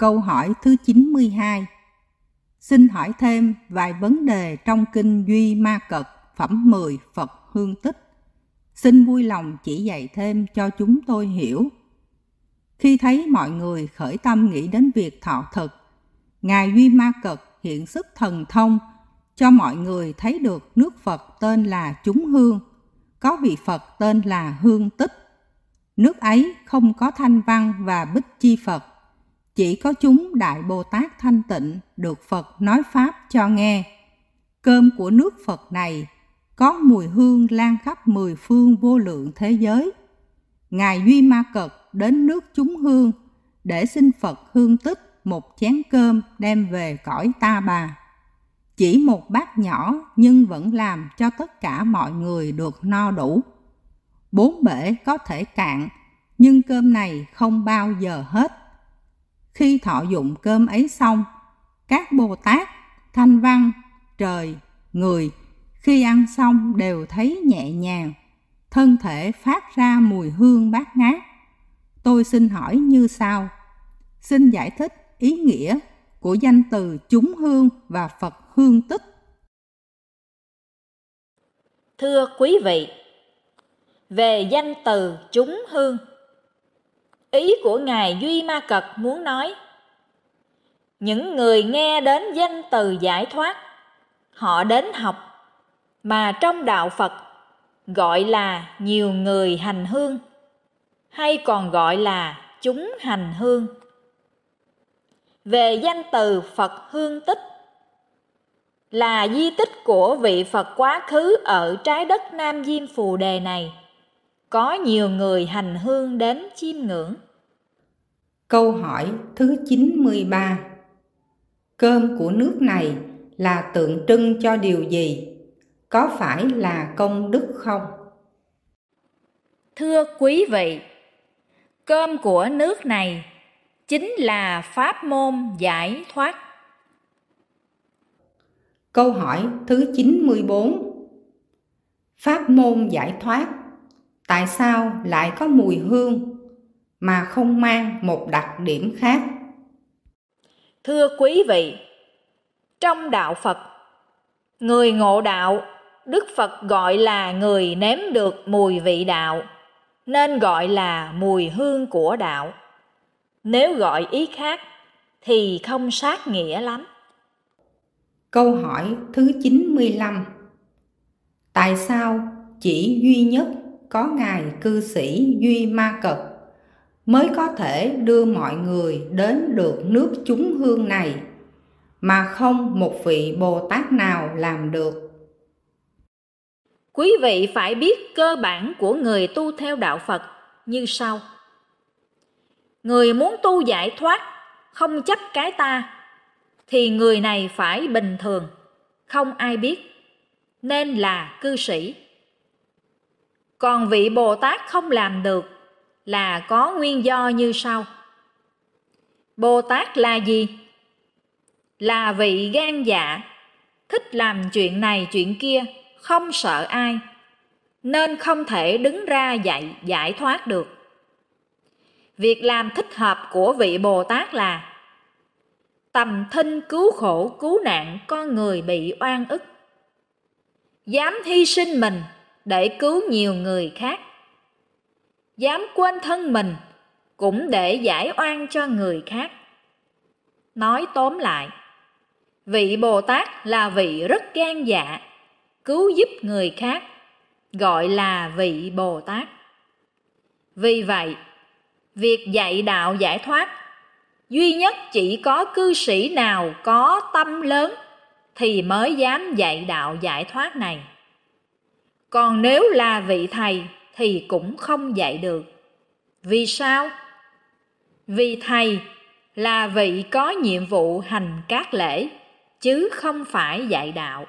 Câu hỏi thứ 92 Xin hỏi thêm vài vấn đề trong kinh Duy Ma Cật phẩm 10 Phật Hương Tích. Xin vui lòng chỉ dạy thêm cho chúng tôi hiểu. Khi thấy mọi người khởi tâm nghĩ đến việc thọ thực, Ngài Duy Ma Cật hiện sức thần thông cho mọi người thấy được nước Phật tên là Chúng Hương, có vị Phật tên là Hương Tích. Nước ấy không có thanh văn và bích chi Phật, chỉ có chúng Đại Bồ Tát thanh tịnh được Phật nói Pháp cho nghe. Cơm của nước Phật này có mùi hương lan khắp mười phương vô lượng thế giới. Ngài Duy Ma Cật đến nước chúng hương để xin Phật hương tích một chén cơm đem về cõi ta bà. Chỉ một bát nhỏ nhưng vẫn làm cho tất cả mọi người được no đủ. Bốn bể có thể cạn, nhưng cơm này không bao giờ hết. Khi thọ dụng cơm ấy xong, các Bồ Tát, Thanh Văn, Trời, Người khi ăn xong đều thấy nhẹ nhàng, thân thể phát ra mùi hương bát ngát. Tôi xin hỏi như sau. Xin giải thích ý nghĩa của danh từ chúng hương và Phật hương tích. Thưa quý vị, về danh từ chúng hương, ý của Ngài Duy Ma Cật muốn nói những người nghe đến danh từ giải thoát, họ đến học, mà trong đạo Phật gọi là nhiều người hành hương, hay còn gọi là chúng hành hương. Về danh từ Phật hương tích là di tích của vị Phật quá khứ ở trái đất Nam Diêm Phù Đề này. Có nhiều người hành hương đến chiêm ngưỡng. Câu hỏi thứ 93 Cơm của nước này là tượng trưng cho điều gì? Có phải là công đức không? Thưa quý vị, cơm của nước này chính là pháp môn giải thoát. Câu hỏi thứ 94 Pháp môn giải thoát Tại sao lại có mùi hương mà không mang một đặc điểm khác? Thưa quý vị, trong đạo Phật, người ngộ đạo, Đức Phật gọi là người nếm được mùi vị đạo, nên gọi là mùi hương của đạo. Nếu gọi ý khác thì không sát nghĩa lắm. Câu hỏi thứ 95 Tại sao chỉ duy nhất có Ngài cư sĩ Duy Ma Cật mới có thể đưa mọi người đến được nước chúng hương này mà không một vị Bồ Tát nào làm được. Quý vị phải biết cơ bản của người tu theo đạo Phật như sau. Người muốn tu giải thoát, không chấp cái ta, thì người này phải bình thường, không ai biết, nên là cư sĩ. Còn vị Bồ Tát không làm được là có nguyên do như sau. Bồ Tát là gì? Là vị gan dạ, thích làm chuyện này chuyện kia, không sợ ai, nên không thể đứng ra dạy giải thoát được. Việc làm thích hợp của vị Bồ Tát là tầm thinh cứu khổ cứu nạn con người bị oan ức. Dám hy sinh mình để cứu nhiều người khác. Dám quên thân mình cũng để giải oan cho người khác. Nói tóm lại, vị bồ tát là vị rất gan dạ cứu giúp người khác, gọi là vị bồ tát. Vì vậy, việc dạy đạo giải thoát duy nhất chỉ có cư sĩ nào có tâm lớn thì mới dám dạy đạo giải thoát này còn nếu là vị thầy thì cũng không dạy được. Vì sao? Vì thầy là vị có nhiệm vụ hành các lễ, chứ không phải dạy đạo.